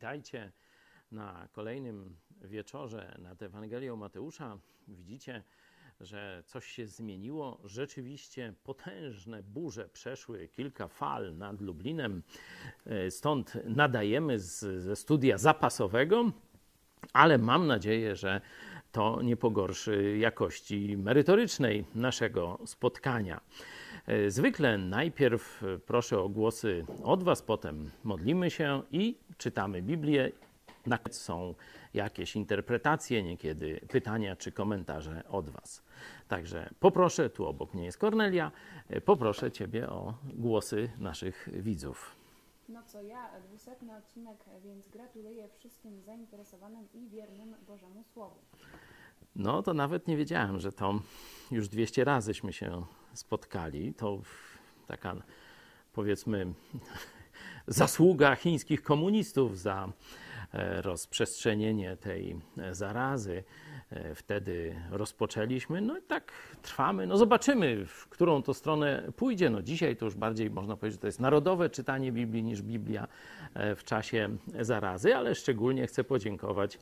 Witajcie na kolejnym wieczorze nad Ewangelią Mateusza. Widzicie, że coś się zmieniło. Rzeczywiście potężne burze przeszły, kilka fal nad Lublinem. E, stąd nadajemy z, ze studia zapasowego, ale mam nadzieję, że to nie pogorszy jakości merytorycznej naszego spotkania. E, zwykle najpierw proszę o głosy od Was, potem modlimy się i czytamy Biblię. Na są jakieś interpretacje, niekiedy pytania czy komentarze od Was. Także poproszę, tu obok mnie jest Kornelia, e, poproszę Ciebie o głosy naszych widzów. No co ja, dwusetny odcinek, więc gratuluję wszystkim zainteresowanym i wiernym Bożemu Słowu. No to nawet nie wiedziałem, że to już 200 razyśmy się spotkali. To taka powiedzmy zasługa chińskich komunistów za e, rozprzestrzenienie tej e, zarazy. E, wtedy rozpoczęliśmy, no i tak trwamy. No zobaczymy, w którą to stronę pójdzie. No dzisiaj to już bardziej można powiedzieć, że to jest narodowe czytanie Biblii niż Biblia w czasie zarazy, ale szczególnie chcę podziękować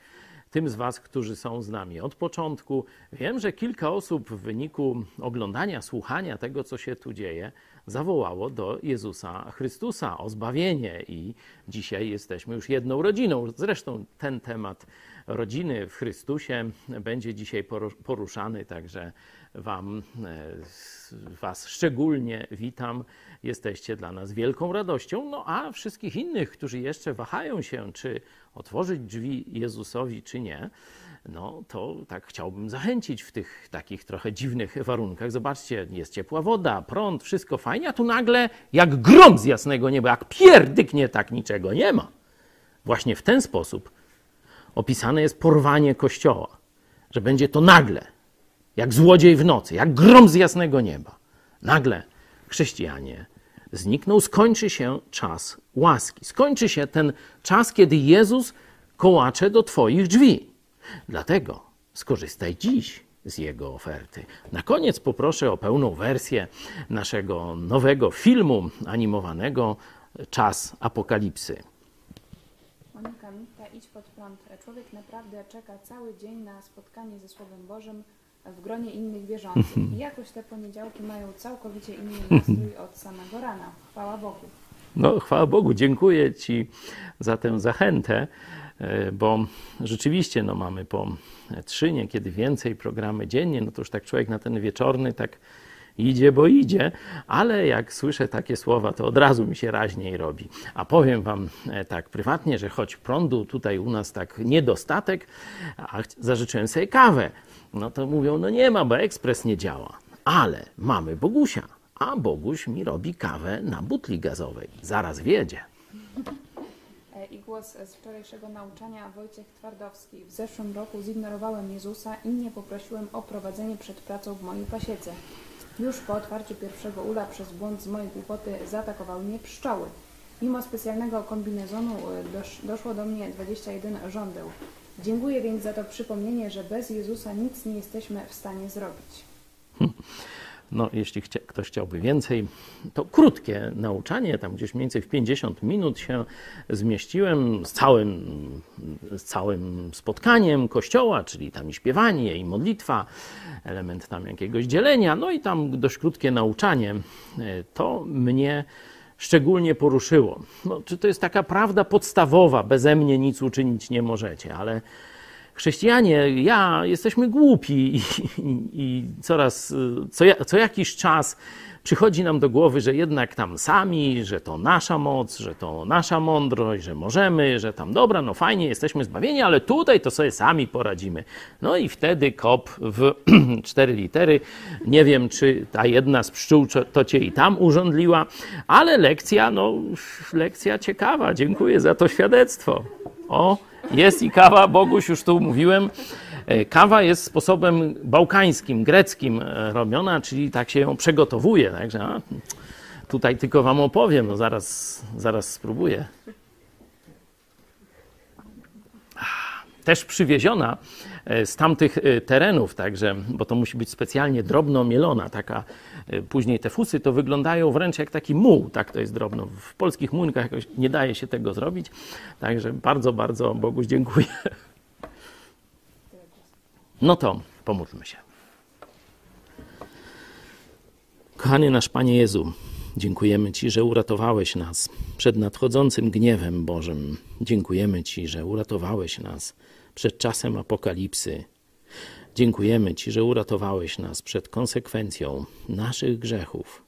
tym z Was, którzy są z nami od początku. Wiem, że kilka osób w wyniku oglądania, słuchania tego, co się tu dzieje, zawołało do Jezusa Chrystusa o zbawienie i dzisiaj jesteśmy już jedną rodziną. Zresztą ten temat rodziny w Chrystusie będzie dzisiaj poruszany, także Wam, e, Was szczególnie witam. Jesteście dla nas wielką radością. No a wszystkich innych, którzy jeszcze wahają się, czy otworzyć drzwi Jezusowi, czy nie, no to tak chciałbym zachęcić w tych takich trochę dziwnych warunkach. Zobaczcie, jest ciepła woda, prąd, wszystko fajnie, a tu nagle jak grom z jasnego nieba, jak pierdyknie, tak niczego nie ma. Właśnie w ten sposób opisane jest porwanie Kościoła, że będzie to nagle, jak złodziej w nocy, jak grom z jasnego nieba. Nagle chrześcijanie znikną, skończy się czas łaski. Skończy się ten czas, kiedy Jezus kołacze do Twoich drzwi. Dlatego skorzystaj dziś z jego oferty. Na koniec poproszę o pełną wersję naszego nowego filmu animowanego Czas Apokalipsy. Monika Mitta, idź pod prąd. Człowiek naprawdę czeka cały dzień na spotkanie ze Słowem Bożym w gronie innych wierzących. I jakoś te poniedziałki mają całkowicie inny nastrój od samego rana. Chwała Bogu. No, chwała Bogu, dziękuję Ci za tę zachętę, e, bo rzeczywiście no, mamy po trzy, niekiedy więcej programy dziennie, no to już tak człowiek na ten wieczorny tak idzie, bo idzie, ale jak słyszę takie słowa, to od razu mi się raźniej robi. A powiem Wam e, tak prywatnie, że choć prądu tutaj u nas tak niedostatek, a zażyczyłem sobie kawę, no to mówią, no nie ma, bo ekspres nie działa. Ale mamy Bogusia, a Boguś mi robi kawę na butli gazowej. Zaraz wiedzie. E, I głos z wczorajszego nauczania Wojciech Twardowski. W zeszłym roku zignorowałem Jezusa i nie poprosiłem o prowadzenie przed pracą w mojej pasiece. Już po otwarciu pierwszego ula przez błąd z mojej głupoty zaatakowały mnie pszczoły. Mimo specjalnego kombinezonu e, doszło do mnie 21 żądeł. Dziękuję więc za to przypomnienie, że bez Jezusa nic nie jesteśmy w stanie zrobić. No, jeśli chcia, ktoś chciałby więcej, to krótkie nauczanie, tam gdzieś mniej więcej w 50 minut się zmieściłem z całym, z całym spotkaniem kościoła, czyli tam i śpiewanie, i modlitwa, element tam jakiegoś dzielenia, no i tam dość krótkie nauczanie. To mnie szczególnie poruszyło. No, czy to jest taka prawda podstawowa, beze mnie nic uczynić nie możecie, ale chrześcijanie, ja, jesteśmy głupi i, i, i coraz, co, co jakiś czas przychodzi nam do głowy, że jednak tam sami, że to nasza moc, że to nasza mądrość, że możemy, że tam dobra, no fajnie, jesteśmy zbawieni, ale tutaj to sobie sami poradzimy. No i wtedy kop w cztery litery. Nie wiem, czy ta jedna z pszczół to cię i tam urządliła, ale lekcja, no lekcja ciekawa. Dziękuję za to świadectwo. O, jest i kawa, Boguś, już tu mówiłem. E, kawa jest sposobem bałkańskim, greckim e, robiona, czyli tak się ją przygotowuje. Także a, tutaj tylko wam opowiem, no zaraz, zaraz spróbuję. Też przywieziona z tamtych e, terenów, także, bo to musi być specjalnie drobno mielona, taka później te fusy to wyglądają wręcz jak taki muł, tak to jest drobno. W polskich młynkach jakoś nie daje się tego zrobić, także bardzo, bardzo Boguś dziękuję. No to pomódlmy się. Kochany nasz Panie Jezu, dziękujemy Ci, że uratowałeś nas przed nadchodzącym gniewem Bożym. Dziękujemy Ci, że uratowałeś nas przed czasem apokalipsy. Dziękujemy Ci, że uratowałeś nas przed konsekwencją naszych grzechów.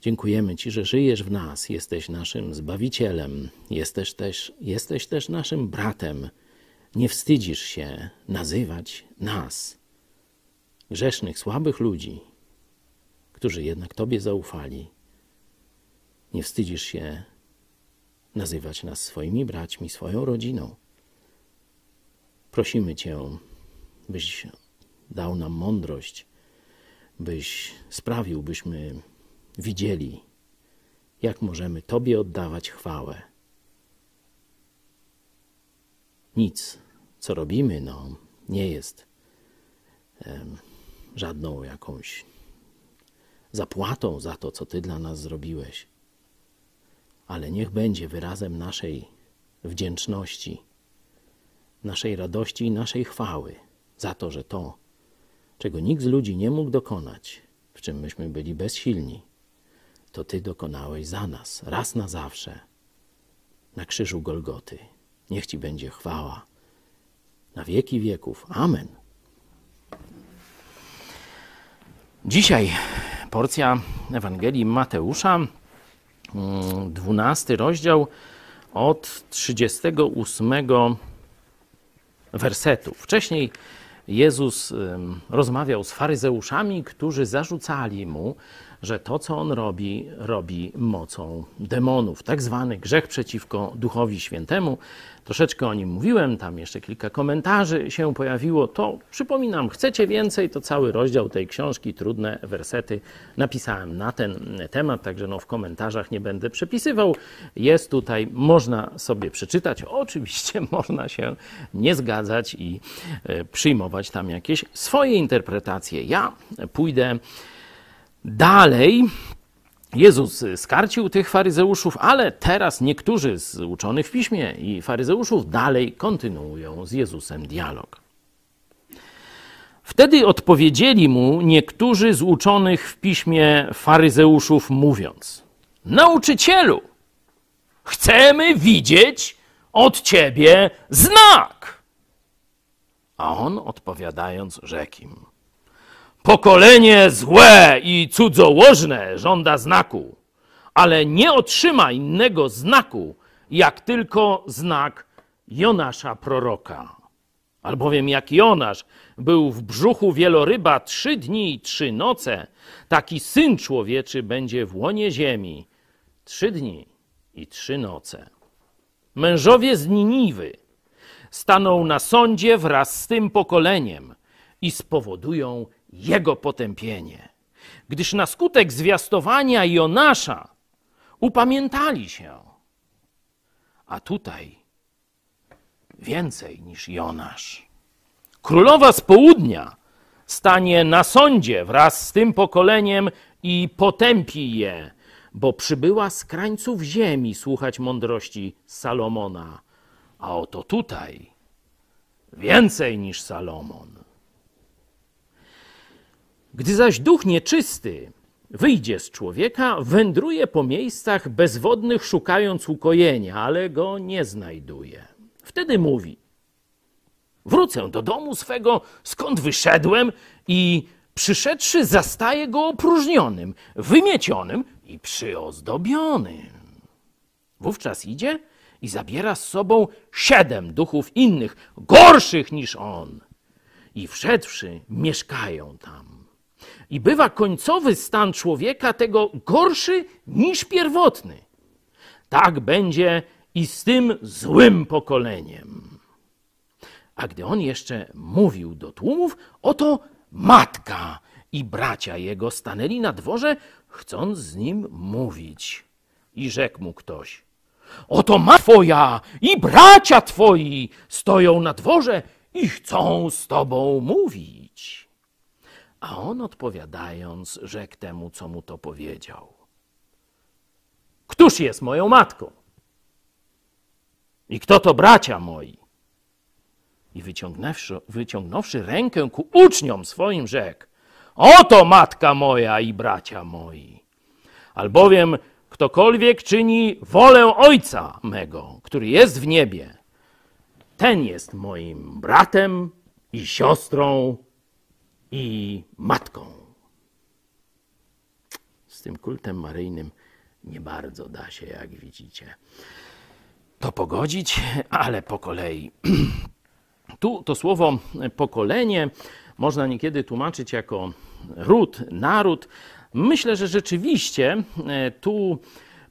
Dziękujemy Ci, że żyjesz w nas, jesteś naszym Zbawicielem, jesteś też, jesteś też naszym bratem. Nie wstydzisz się nazywać nas, grzesznych, słabych ludzi, którzy jednak Tobie zaufali. Nie wstydzisz się nazywać nas swoimi braćmi, swoją rodziną. Prosimy Cię, byś dał nam mądrość, byś sprawił, byśmy widzieli, jak możemy Tobie oddawać chwałę. Nic, co robimy, no, nie jest um, żadną jakąś zapłatą za to, co Ty dla nas zrobiłeś. Ale niech będzie wyrazem naszej wdzięczności, naszej radości i naszej chwały za to, że to, czego nikt z ludzi nie mógł dokonać, w czym myśmy byli bezsilni, to Ty dokonałeś za nas, raz na zawsze, na krzyżu Golgoty. Niech Ci będzie chwała na wieki wieków. Amen. Dzisiaj porcja Ewangelii Mateusza, 12 mm, rozdział od 38 wersetu. Wcześniej Jezus rozmawiał z faryzeuszami, którzy zarzucali mu, że to, co on robi, robi mocą demonów. Tak zwany grzech przeciwko Duchowi Świętemu. Troszeczkę o nim mówiłem, tam jeszcze kilka komentarzy się pojawiło. To przypominam, chcecie więcej, to cały rozdział tej książki, trudne wersety, napisałem na ten temat, także no w komentarzach nie będę przepisywał. Jest tutaj, można sobie przeczytać. Oczywiście można się nie zgadzać i e, przyjmować tam jakieś swoje interpretacje. Ja pójdę Dalej Jezus skarcił tych faryzeuszów, ale teraz niektórzy z uczonych w piśmie i faryzeuszów dalej kontynuują z Jezusem dialog. Wtedy odpowiedzieli mu niektórzy z uczonych w piśmie faryzeuszów, mówiąc: Nauczycielu, chcemy widzieć od ciebie znak. A on odpowiadając, rzekł im: Pokolenie złe i cudzołożne żąda znaku, ale nie otrzyma innego znaku, jak tylko znak Jonasza proroka. Albowiem jak Jonasz był w brzuchu wieloryba trzy dni i trzy noce, taki syn człowieczy będzie w łonie ziemi trzy dni i trzy noce. Mężowie z Niniwy staną na sądzie wraz z tym pokoleniem i spowodują jego potępienie. Gdyż na skutek zwiastowania Jonasza upamiętali się. A tutaj więcej niż Jonasz. Królowa z południa stanie na sądzie wraz z tym pokoleniem i potępi je, bo przybyła z krańców ziemi słuchać mądrości Salomona. A oto tutaj więcej niż Salomon. Gdy zaś duch nieczysty wyjdzie z człowieka, wędruje po miejscach bezwodnych, szukając ukojenia, ale go nie znajduje. Wtedy mówi: Wrócę do domu swego, skąd wyszedłem, i przyszedłszy, zastaje go opróżnionym, wymiecionym i przyozdobionym. Wówczas idzie i zabiera z sobą siedem duchów innych, gorszych niż on, i wszedłszy, mieszkają tam. I bywa końcowy stan człowieka tego gorszy niż pierwotny. Tak będzie i z tym złym pokoleniem. A gdy on jeszcze mówił do tłumów, oto matka i bracia jego stanęli na dworze, chcąc z nim mówić. I rzekł mu ktoś: Oto ma twoja i bracia twoi stoją na dworze i chcą z tobą mówić. A on odpowiadając, rzekł temu, co mu to powiedział. Któż jest moją matką? I kto to bracia moi? I wyciągnąwszy, wyciągnąwszy rękę ku uczniom swoim, rzekł: Oto matka moja i bracia moi. Albowiem ktokolwiek czyni wolę Ojca mego, który jest w niebie, ten jest moim bratem i siostrą i matką. Z tym kultem maryjnym nie bardzo da się, jak widzicie, to pogodzić, ale po kolei. Tu to słowo pokolenie można niekiedy tłumaczyć jako ród, naród. Myślę, że rzeczywiście e, tu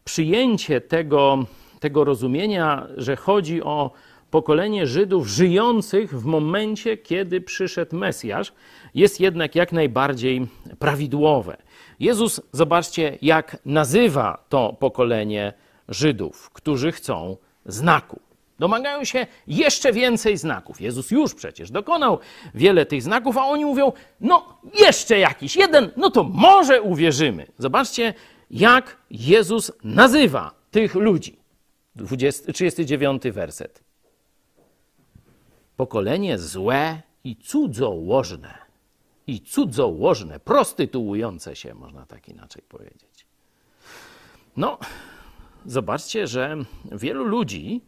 przyjęcie tego, tego rozumienia, że chodzi o pokolenie Żydów żyjących w momencie, kiedy przyszedł Mesjasz, jest jednak jak najbardziej prawidłowe. Jezus, zobaczcie, jak nazywa to pokolenie Żydów, którzy chcą znaku. Domagają się jeszcze więcej znaków. Jezus już przecież dokonał wiele tych znaków, a oni mówią: No, jeszcze jakiś, jeden, no to może uwierzymy. Zobaczcie, jak Jezus nazywa tych ludzi. 20, 39 werset. Pokolenie złe i cudzołożne. I cudzołożne, prostytuujące się, można tak inaczej powiedzieć. No, zobaczcie, że wielu ludzi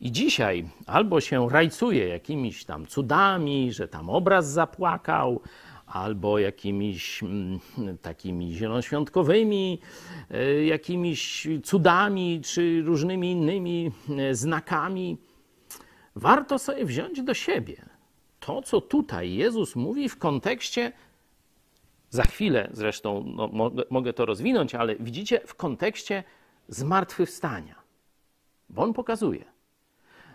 i dzisiaj albo się rajcuje jakimiś tam cudami, że tam obraz zapłakał, albo jakimiś mm, takimi zielonoświątkowymi, e, jakimiś cudami, czy różnymi innymi e, znakami. Warto sobie wziąć do siebie to, co tutaj Jezus mówi w kontekście, za chwilę zresztą no, mogę, to rozwinąć, ale widzicie, w kontekście zmartwychwstania. Bo on pokazuje,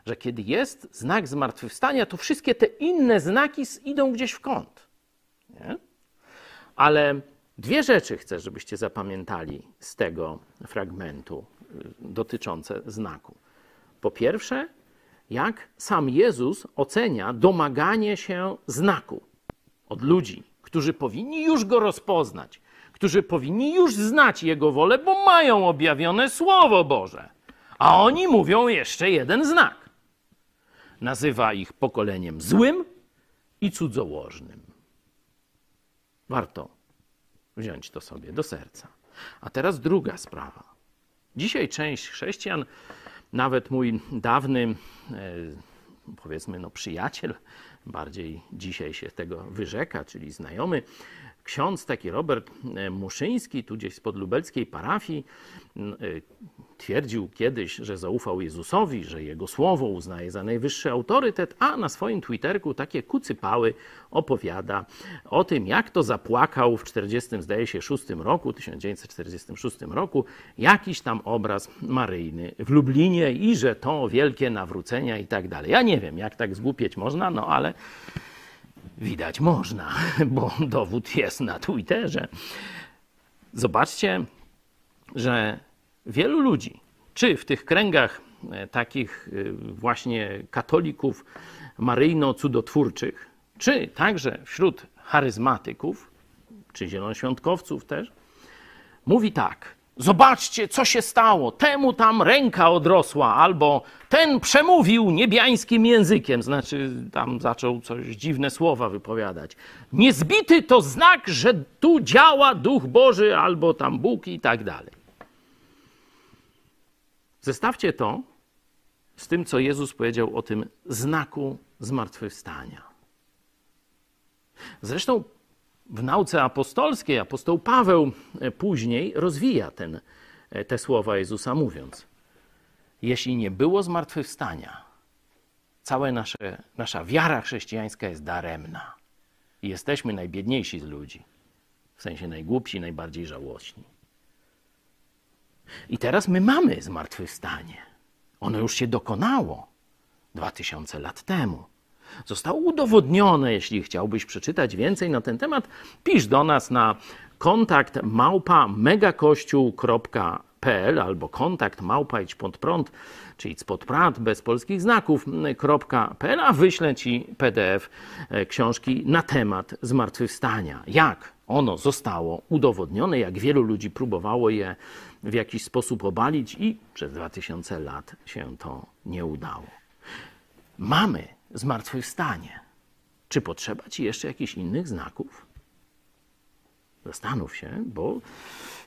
że kiedy jest znak zmartwychwstania, to wszystkie te inne znaki idą gdzieś w kąt. Nie? Ale dwie rzeczy chcę, żebyście zapamiętali z tego fragmentu y, dotyczące znaku. Po pierwsze, jak sam Jezus ocenia domaganie się znaku od ludzi, którzy powinni już go rozpoznać, którzy powinni już znać Jego wolę, bo mają objawione Słowo Boże. A oni mówią jeszcze jeden znak. Nazywa ich pokoleniem złym i cudzołożnym. Warto wziąć to sobie do serca. A teraz druga sprawa. Dzisiaj część chrześcijan nawet mój dawny, e, powiedzmy, no, przyjaciel, bardziej dzisiaj się tego wyrzeka, czyli znajomy, ksiądz taki Robert e, Muszyński, tu gdzieś z podlubelskiej parafii, e, twierdził kiedyś, że zaufał Jezusowi, że jego słowo uznaje za najwyższy autorytet, a na swoim Twitterku takie kucypały opowiada o tym, jak to zapłakał w 40, zdaje się, 6 roku, 1946 roku, jakiś tam obraz maryjny w Lublinie i że to wielkie nawrócenia i tak dalej. Ja nie wiem, jak tak zgłupieć można, no ale widać można, bo dowód jest na Twitterze. Zobaczcie, że wielu ludzi, czy w tych kręgach e, takich e, właśnie katolików maryjno-cudotwórczych, czy także wśród charyzmatyków, czy zielonoświątkowców też, mówi tak. Zobaczcie, co się stało. Temu tam ręka odrosła, albo ten przemówił niebiańskim językiem, znaczy tam zaczął coś dziwne słowa wypowiadać. Niezbity to znak, że tu działa Duch Boży, albo tam Bóg i tak dalej. Zestawcie to z tym, co Jezus powiedział o tym znaku zmartwychwstania. Zresztą w nauce apostolskiej apostoł Paweł e, później rozwija ten, e, te słowa Jezusa, mówiąc: Jeśli nie było zmartwychwstania, cała nasze, nasza wiara chrześcijańska jest daremna. I jesteśmy najbiedniejsi z ludzi, w sensie najgłupsi, najbardziej żałośni. I teraz my mamy zmartwychwstanie. Ono już się dokonało dwa tysiące lat temu. Zostało udowodnione. Jeśli chciałbyś przeczytać więcej na ten temat, pisz do nas na kontakt małpa megakościół.pl albo kontakt małpa idź.prąd, czy idź.prąd bez polskich znaków.pl, a wyślę Ci PDF książki na temat zmartwychwstania. Jak ono zostało udowodnione, jak wielu ludzi próbowało je w jakiś sposób obalić i przez 2000 lat się to nie udało. Mamy zmartwychwstanie. Czy potrzeba Ci jeszcze jakichś innych znaków? Zastanów się, bo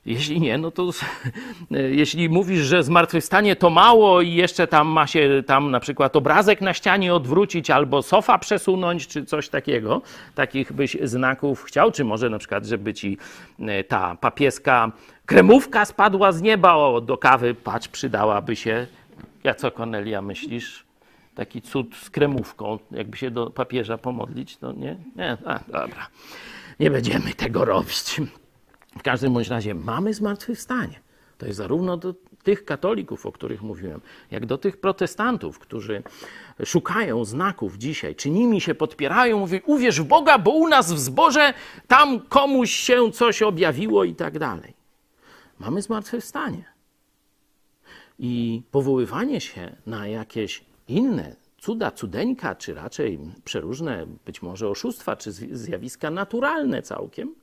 jeśli nie, no to jeśli mówisz, że zmartwychwstanie to mało i jeszcze tam ma się tam na przykład obrazek na ścianie odwrócić albo sofa przesunąć, czy coś takiego, takich byś znaków chciał, czy może na przykład, żeby ci e, ta papieska kremówka spadła z nieba, o, do kawy, patrz, przydałaby się. Ja co, Kornelia, myślisz? Taki cud z kremówką, jakby się do papieża pomodlić, to nie? Nie, A, dobra. Nie będziemy tego robić. W każdym bądź razie mamy zmartwychwstanie. To jest zarówno do tych katolików, o których mówiłem, jak do tych protestantów, którzy szukają znaków dzisiaj, czy nimi się podpierają, mówią, uwierz w Boga, bo u nas w zborze tam komuś się coś objawiło i tak dalej. Mamy zmartwychwstanie. I powoływanie się na jakieś inne cuda, cudeńka, czy raczej przeróżne być może oszustwa, czy zjawiska naturalne całkiem,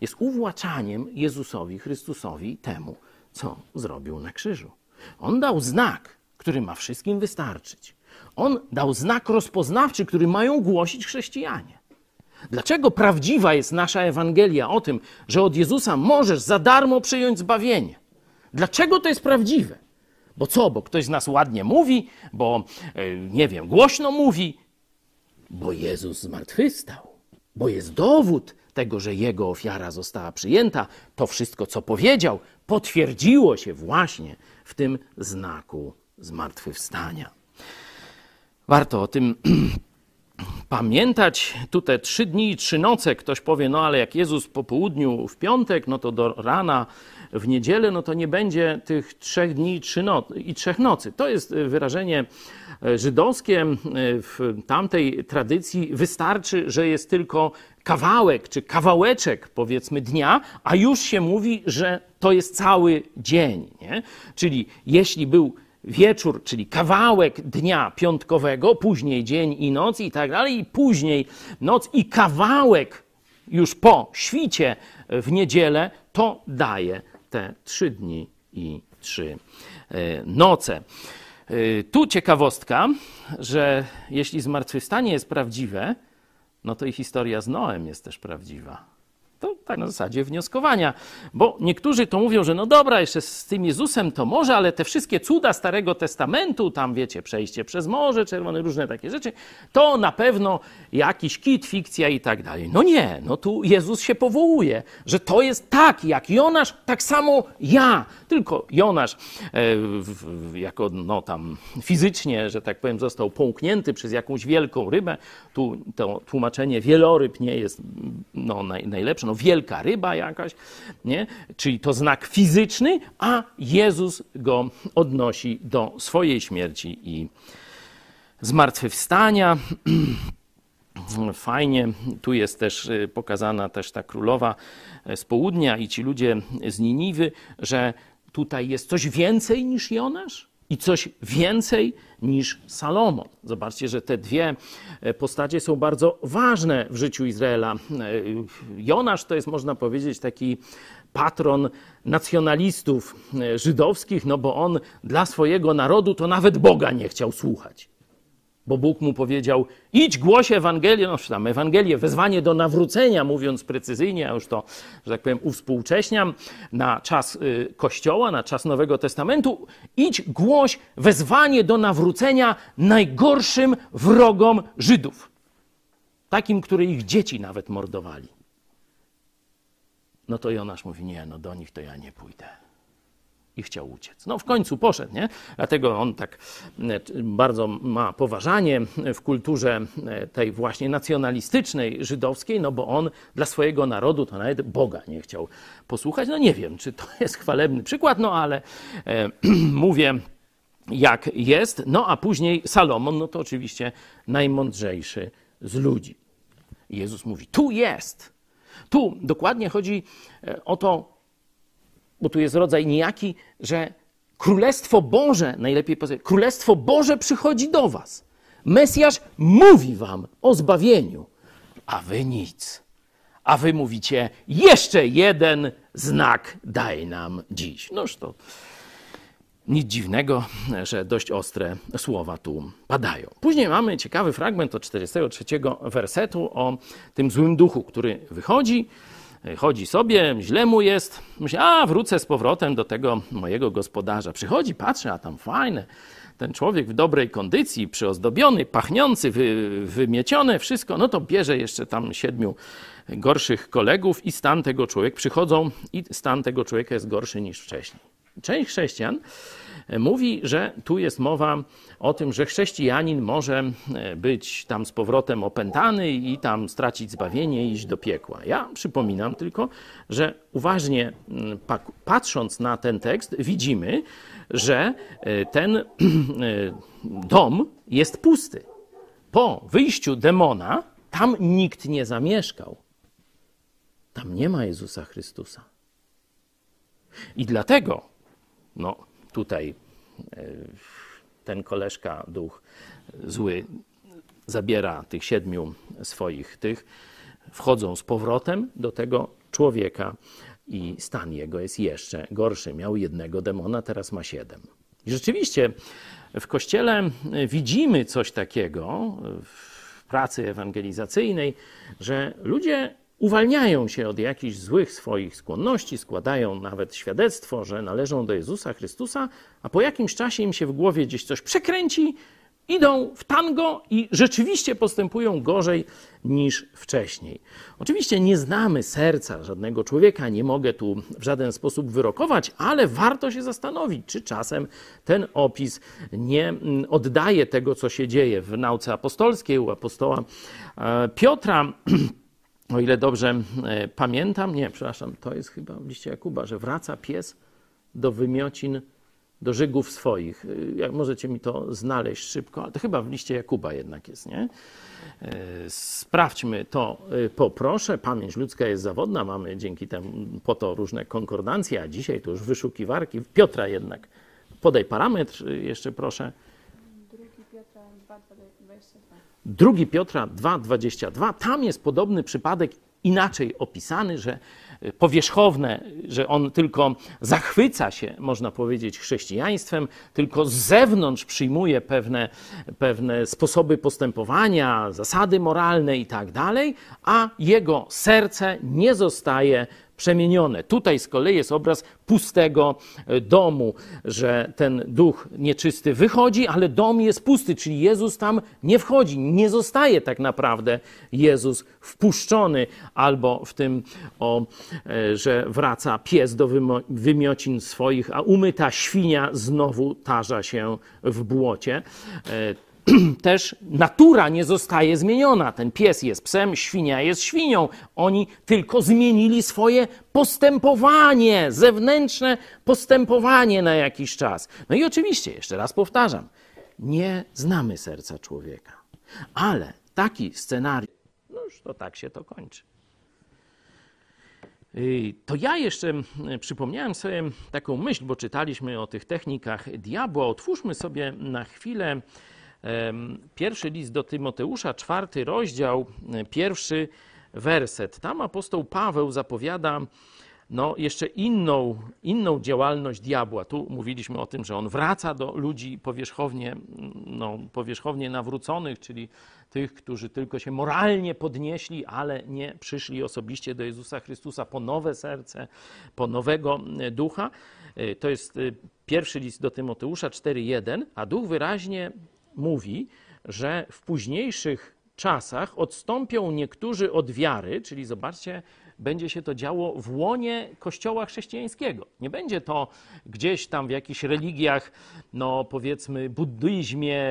jest uwłaczaniem Jezusowi Chrystusowi temu, co zrobił na krzyżu. On dał znak, który ma wszystkim wystarczyć. On dał znak rozpoznawczy, który mają głosić chrześcijanie. Dlaczego prawdziwa jest nasza Ewangelia o tym, że od Jezusa możesz za darmo przyjąć zbawienie? Dlaczego to jest prawdziwe? Bo co? Bo ktoś z nas ładnie mówi, bo e, nie wiem, głośno mówi, bo Jezus zmartwychwstał, bo jest dowód tego, że jego ofiara została przyjęta. To wszystko, co powiedział, potwierdziło się właśnie w tym znaku zmartwychwstania. Warto o tym pamiętać. Tutaj trzy dni i trzy noce. Ktoś powie, no ale jak Jezus po południu w piątek, no to do rana w niedzielę, no to nie będzie tych trzech dni i, no trzech nocy. To jest wyrażenie e, żydowskie. E, w tamtej tradycji wystarczy, że jest tylko kawałek czy kawałeczek, powiedzmy, dnia, a już się mówi, że to jest cały dzień. Nie? Czyli jeśli był wieczór, czyli kawałek dnia piątkowego, później dzień i noc i tak dalej, i później noc i kawałek już po świcie w niedzielę, to daje te trzy dni i trzy e, noce. E, tu ciekawostka, że jeśli zmartwychwstanie jest prawdziwe, no to i historia z Noem jest też prawdziwa. To tak na zasadzie wnioskowania, bo niektórzy to mówią, że no dobra, jeszcze z tym Jezusem to może, ale te wszystkie cuda Starego Testamentu, tam wiecie, przejście przez Morze Czerwone, różne takie rzeczy, to na pewno jakiś kit, fikcja i tak dalej. No nie, no tu Jezus się powołuje, że to jest tak, jak Jonasz, tak samo ja. Tylko Jonasz e, jako no tam fizycznie, że tak powiem, został połknięty przez jakąś wielką rybę. Tu to tłumaczenie wieloryb nie jest no, naj, najlepsze. No, wielka ryba jakaś, nie? czyli to znak fizyczny, a Jezus go odnosi do swojej śmierci i zmartwychwstania. Fajnie, tu jest też y, pokazana też ta królowa y, z południa i ci ludzie z Niniwy, że tutaj jest coś więcej niż Jonasz i coś więcej niż Salomon. Zobaczcie, że te dwie e, postacie są bardzo ważne w życiu Izraela. E, Jonasz to jest, można powiedzieć, taki patron nacjonalistów e, żydowskich, no bo on dla swojego narodu to nawet Boga nie chciał słuchać bo Bóg mu powiedział: idź, głoś Ewangelię, no tam Ewangelię, wezwanie do nawrócenia, mówiąc precyzyjnie, a już to, że tak powiem, uwspółcześniam, na czas y, Kościoła, na czas Nowego Testamentu, idź, głoś wezwanie do nawrócenia najgorszym wrogom Żydów. Takim, który ich dzieci nawet mordowali. No to Jonasz mówi: Nie, no do nich to ja nie pójdę i chciał uciec. No w końcu poszedł, nie? Dlatego on tak e, bardzo ma poważanie w kulturze e, tej właśnie nacjonalistycznej, żydowskiej, no bo on dla swojego narodu to nawet Boga nie chciał posłuchać. No nie wiem, czy to jest chwalebny przykład, no ale e, mówię jak jest. No a później Salomon, no to oczywiście najmądrzejszy z ludzi. Jezus mówi, tu jest. Tu dokładnie chodzi e, o to, bo tu jest rodzaj niejaki, że Królestwo Boże, najlepiej powiedzieć, Królestwo Boże przychodzi do was. Mesjasz mówi wam o zbawieniu, a wy nic. A wy mówicie, jeszcze jeden znak daj nam dziś. Noż to nic dziwnego, że dość ostre słowa tu padają. Później mamy ciekawy fragment od 43 wersetu o tym złym duchu, który wychodzi, chodzi sobie, źle mu jest. Myśli, a wrócę z powrotem do tego mojego gospodarza. Przychodzi, patrzy, a tam fajne. Ten człowiek w dobrej kondycji, przyozdobiony, pachniący, wy, wymiecione, wszystko, no to bierze jeszcze tam siedmiu gorszych kolegów i stan tego człowieka, przychodzą i stan tego człowieka jest gorszy niż wcześniej. Część chrześcijan mówi, że tu jest mowa o tym, że chrześcijanin może e, być tam z powrotem opętany i tam stracić zbawienie i iść do piekła. Ja przypominam tylko, że uważnie mm, patrząc na ten tekst, widzimy, że e, ten dom jest pusty. Po wyjściu demona tam nikt nie zamieszkał. Tam nie ma Jezusa Chrystusa. I dlatego no tutaj e, ten koleżka, duch zły, zabiera tych siedmiu swoich tych, wchodzą z powrotem do tego człowieka i stan jego jest jeszcze gorszy. Miał jednego demona, teraz ma siedem. I rzeczywiście w kościele widzimy coś takiego w pracy ewangelizacyjnej, że ludzie uwalniają się od jakichś złych swoich skłonności, składają nawet świadectwo, że należą do Jezusa Chrystusa, a po jakimś czasie im się w głowie gdzieś coś przekręci, idą w tango i rzeczywiście postępują gorzej niż wcześniej. Oczywiście nie znamy serca żadnego człowieka, nie mogę tu w żaden sposób wyrokować, ale warto się zastanowić, czy czasem ten opis nie mm, oddaje tego, co się dzieje w nauce apostolskiej u apostoła e, Piotra. o ile dobrze e, pamiętam, nie, przepraszam, to jest chyba w liście Jakuba, że wraca pies do wymiocin, do żygów swoich. E, jak możecie mi to znaleźć szybko, ale to chyba w liście Jakuba jednak jest, nie? E, sprawdźmy to, poproszę. Pamięć ludzka jest zawodna, mamy dzięki temu po to różne konkordancje, a dzisiaj to już wyszukiwarki. Piotra jednak. Podaj parametr jeszcze proszę. 2 Piotra 2,22, tam jest podobny przypadek inaczej opisany, że e, powierzchowne, że on tylko zachwyca się, można powiedzieć, chrześcijaństwem, tylko z zewnątrz przyjmuje pewne, pewne sposoby postępowania, zasady moralne i tak dalej, a jego serce nie zostaje przemienione. Tutaj z kolei jest obraz pustego e, domu, że ten duch nieczysty wychodzi, ale dom jest pusty, czyli Jezus tam nie wchodzi. Nie zostaje tak naprawdę Jezus wpuszczony, albo w tym, o, e, że wraca pies do wymiocin swoich, a umyta świnia znowu tarza się w błocie. Też natura nie zostaje zmieniona. Ten pies jest psem, świnia jest świnią. Oni tylko zmienili swoje postępowanie, zewnętrzne postępowanie na jakiś czas. No i oczywiście, jeszcze raz powtarzam, nie znamy serca człowieka. Ale taki scenariusz, no już to tak się to kończy. To ja jeszcze przypomniałem sobie taką myśl, bo czytaliśmy o tych technikach diabła. Otwórzmy sobie na chwilę Pierwszy list do Tymoteusza, czwarty rozdział, e, pierwszy werset. Tam apostoł Paweł zapowiada no, jeszcze inną, inną działalność diabła. Tu mówiliśmy o tym, że on wraca do ludzi powierzchownie, no, powierzchownie nawróconych, czyli tych, którzy tylko się moralnie podnieśli, ale nie przyszli osobiście do Jezusa Chrystusa po nowe serce, po nowego e, ducha. E, to jest pierwszy list do Tymoteusza 4:1, a duch wyraźnie mówi, że w późniejszych czasach odstąpią niektórzy od wiary, czyli zobaczcie, będzie się to działo w łonie Kościoła chrześcijańskiego. Nie będzie to gdzieś tam w jakichś religiach, no powiedzmy buddyzmie,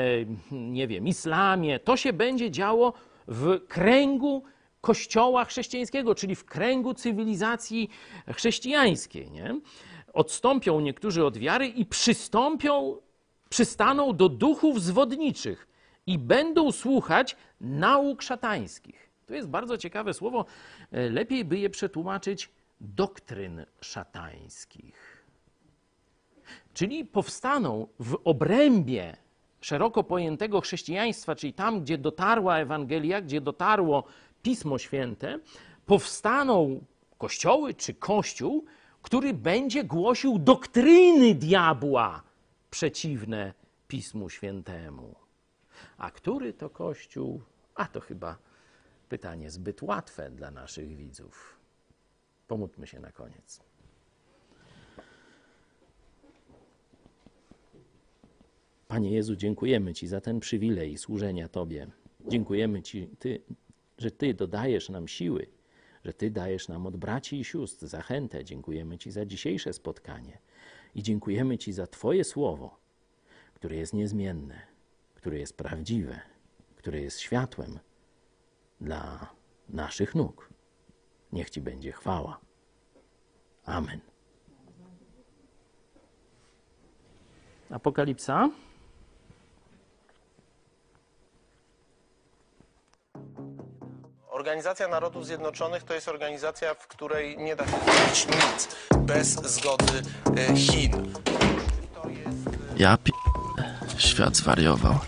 nie wiem, islamie. To się będzie działo w kręgu Kościoła chrześcijańskiego, czyli w kręgu cywilizacji chrześcijańskiej. Nie? Odstąpią niektórzy od wiary i przystąpią przystaną do duchów zwodniczych i będą słuchać nauk szatańskich. To jest bardzo ciekawe słowo. E, lepiej by je przetłumaczyć doktryn szatańskich. Czyli powstaną w obrębie szeroko pojętego chrześcijaństwa, czyli tam, gdzie dotarła Ewangelia, gdzie dotarło Pismo Święte, powstaną kościoły czy kościół, który będzie głosił doktryny diabła przeciwne Pismu Świętemu. A który to kościół? A to chyba pytanie zbyt łatwe dla naszych widzów. Pomódlmy się na koniec. Panie Jezu, dziękujemy Ci za ten przywilej służenia Tobie. Dziękujemy Ci, ty, że Ty dodajesz nam siły, że Ty dajesz nam od braci i sióstr zachętę. Dziękujemy Ci za dzisiejsze spotkanie i dziękujemy Ci za Twoje słowo, które jest niezmienne, które jest prawdziwe, które jest światłem dla naszych nóg. Niech Ci będzie chwała. Amen. Apokalipsa. Organizacja Narodów Zjednoczonych to jest organizacja, w której nie da się zrobić nic bez zgody e, Chin. Ja pi... Świat zwariował.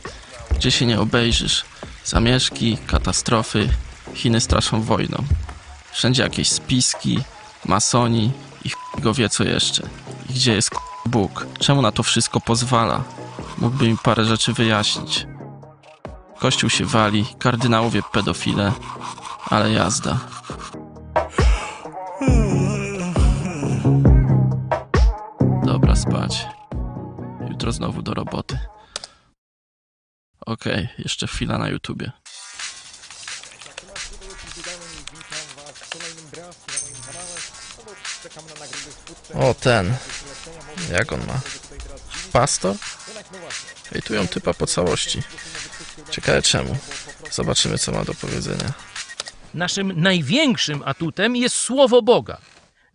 Gdzie się nie obejrzysz? Zamieszki, katastrofy, Chiny straszą wojną. Wszędzie jakieś spiski, masoni i go wie co jeszcze. I gdzie jest Bóg? Czemu na to wszystko pozwala? Mógłby mi parę rzeczy wyjaśnić. Kościół się wali, kardynałowie pedofile, ale jazda. Dobra, spać. Jutro znowu do roboty. Okej, jeszcze chwila na YouTubie. O, ten. Jak on ma? Pastor? Hejtują typa po całości. Ciekawe czemu. Zobaczymy, co ma do powiedzenia. Naszym największym atutem jest Słowo Boga.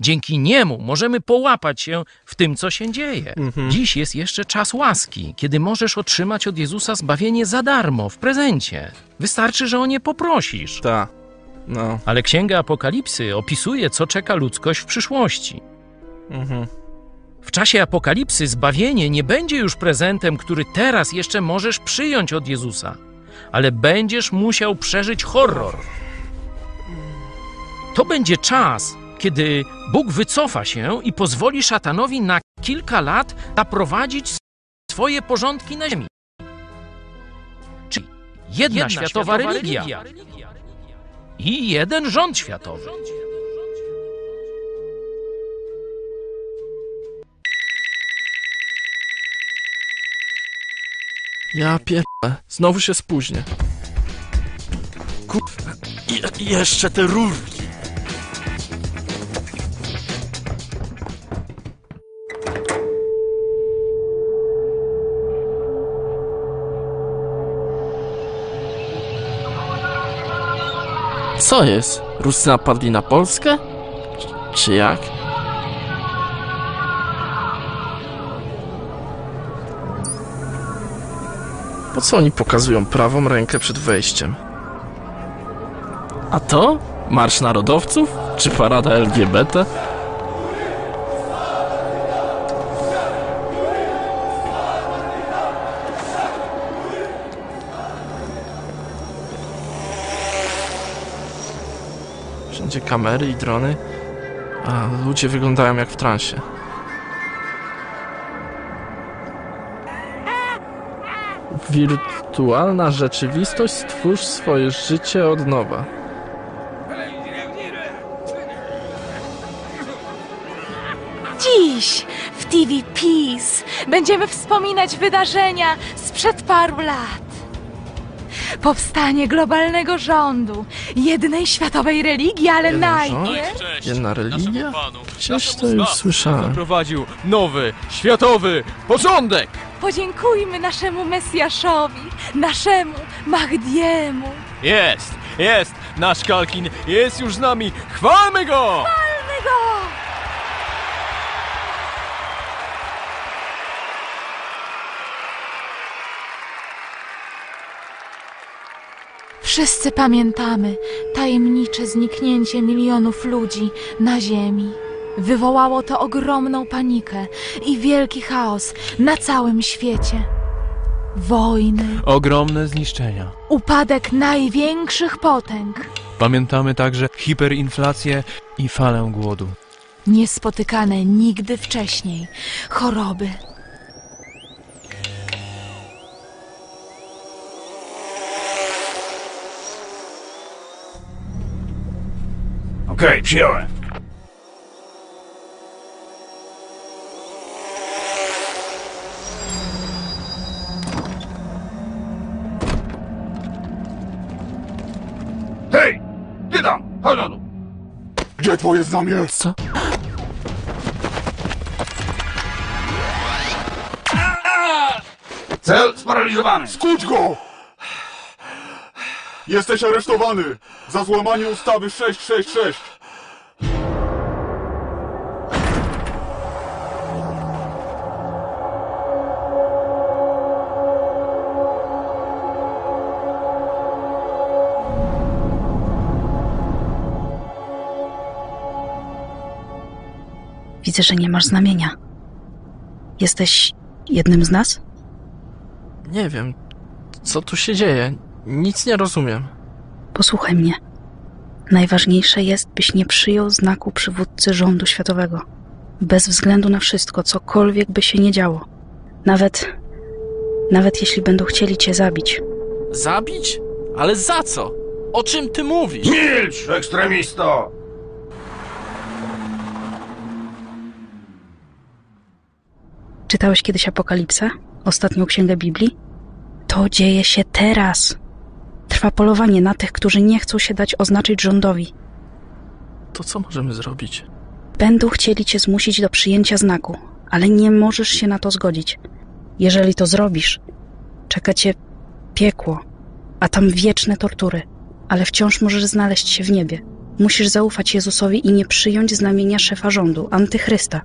Dzięki niemu możemy połapać się w tym, co się dzieje. Dziś jest jeszcze czas łaski, kiedy możesz otrzymać od Jezusa zbawienie za darmo, w prezencie. Wystarczy, że o nie poprosisz. Ta. No. Ale Księga Apokalipsy opisuje, co czeka ludzkość w przyszłości. Mhm. W czasie apokalipsy zbawienie nie będzie już prezentem, który teraz jeszcze możesz przyjąć od Jezusa, ale będziesz musiał przeżyć horror. To będzie czas, kiedy Bóg wycofa się i pozwoli szatanowi na kilka lat zaprowadzić swoje porządki na ziemi. Czyli jedna, światowa, religia, i jeden rząd światowy. Ja pierdolę. Znowu się spóźnię. Kur... Je jeszcze te rurki. Co jest? Ruscy napadli na Polskę? Czy- jak? Po co oni pokazują prawą rękę przed wejściem? A to? Marsz Narodowców? Czy parada LGBT? Wszędzie kamery i drony, a ludzie wyglądają jak w transie. Wirtualna rzeczywistość, stwórz swoje życie od nowa. Dziś w TV Peace będziemy wspominać wydarzenia sprzed paru lat. Powstanie globalnego rządu, jednej światowej religii, ale Jeden najpierw... rząd? Jedna religia? Gdzieś to już słyszałem. Prowadził nowy, światowy porządek! Podziękujmy naszemu Mesjaszowi, naszemu Mahdiemu. Jest, jest, nasz Kalkin jest już z nami, chwalmy go! Chwalmy go! Wszyscy pamiętamy tajemnicze zniknięcie milionów ludzi na Ziemi. Wywołało to ogromną panikę i wielki chaos na całym świecie. Wojny, Ogromne zniszczenia. upadek największych potęg, Pamiętamy także hiperinflację i falę głodu. niespotykane nigdy wcześniej choroby. Okej, przyjąłem. Hej! Ty tam! Chodź na dół! Gdzie twoje znamie? Co? Cel sparaliżowany! Skuć go! Jesteś aresztowany za złamanie ustawy 666. Widzę, że nie masz znamienia. Jesteś jednym z nas? Nie wiem. Co tu się dzieje? Nic nie rozumiem. Posłuchaj mnie. Najważniejsze jest, byś nie przyjął znaku przywódcy rządu światowego. Bez względu na wszystko, cokolwiek by się nie działo. Nawet. Nawet jeśli będą chcieli cię zabić. Zabić? Ale za co? O czym ty mówisz? Milcz, ekstremisto! Czytałeś kiedyś Apokalipsę? Ostatnią księgę Biblii? To dzieje się teraz. Trwa polowanie na tych, którzy nie chcą się dać oznaczyć rządowi. To co możemy zrobić? Będą chcieli cię zmusić do przyjęcia znaku, ale nie możesz się na to zgodzić. Jeżeli to zrobisz, czeka cię piekło, a tam wieczne tortury, ale wciąż możesz znaleźć się w niebie. Musisz zaufać Jezusowi i nie przyjąć znamienia szefa rządu, antychrysta.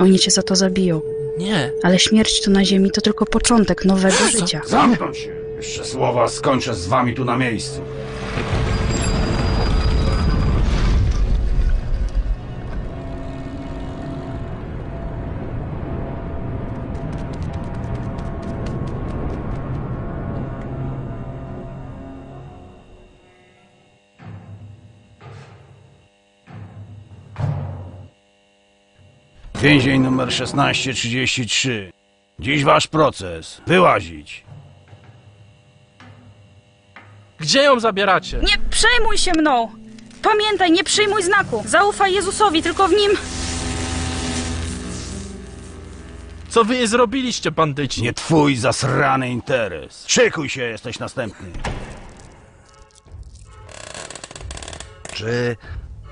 Oni cię za to zabiją, Nie. ale śmierć tu na ziemi to tylko początek nowego życia. Zamknąć się! Jeszcze słowa skończę z wami tu na miejscu. Więzień numer 1633. Dziś wasz proces. Wyłazić. Gdzie ją zabieracie? Nie przejmuj się mną! Pamiętaj, nie przyjmuj znaku! Zaufaj Jezusowi, tylko w nim... Co wy jej zrobiliście, bandyci? Nie twój zasrany interes. Szykuj się, jesteś następny. Czy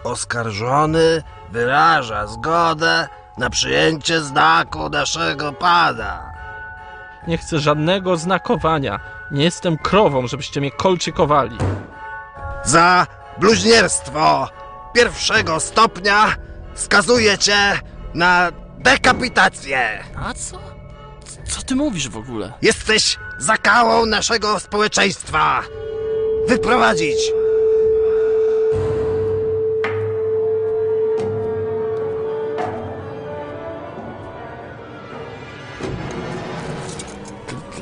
oskarżony wyraża zgodę na przyjęcie znaku naszego Pana? Nie chcę żadnego znakowania. Nie jestem krową, żebyście mnie kolczykowali. Za bluźnierstwo pierwszego stopnia skazuję cię na dekapitację. A co? Co ty mówisz w ogóle? Jesteś zakałą naszego społeczeństwa. Wyprowadzić.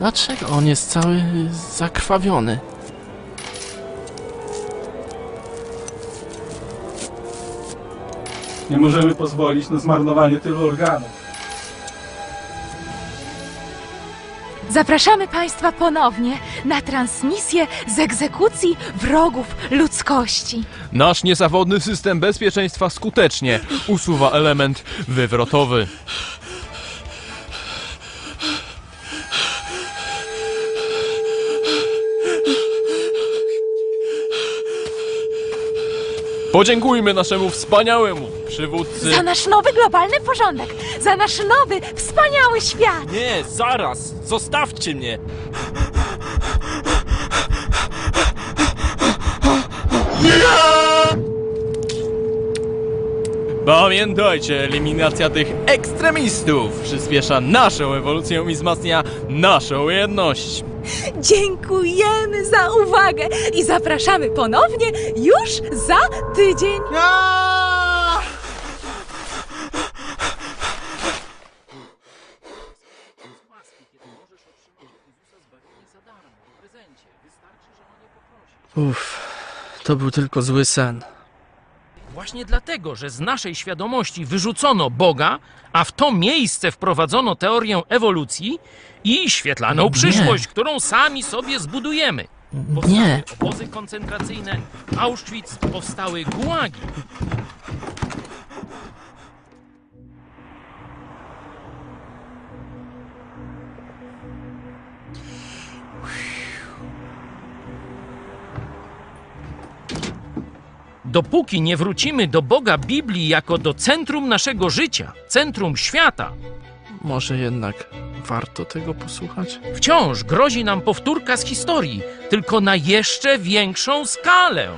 Dlaczego on jest cały zakrwawiony? Nie możemy pozwolić na zmarnowanie tylu organów. Zapraszamy Państwa ponownie na transmisję z egzekucji wrogów ludzkości. Nasz niezawodny system bezpieczeństwa skutecznie usuwa element wywrotowy. Podziękujmy naszemu wspaniałemu przywódcy. Za nasz nowy globalny porządek, za nasz nowy, wspaniały świat. Nie, zaraz! Zostawcie mnie! Pamiętajcie, eliminacja tych ekstremistów przyspiesza naszą ewolucję i wzmacnia naszą jedność. Dziękujemy za uwagę i zapraszamy ponownie już za tydzień. Uff, to był tylko zły sen. Właśnie dlatego, że z naszej świadomości wyrzucono Boga, a w to miejsce wprowadzono teorię ewolucji i świetlaną Nie. przyszłość, którą sami sobie zbudujemy. Powstały Nie. obozy koncentracyjne, Auschwitz, powstały gułagi. Dopóki nie wrócimy do Boga Biblii jako do centrum naszego życia, centrum świata, Może jednak warto tego posłuchać? wciąż grozi nam powtórka z historii, tylko na jeszcze większą skalę.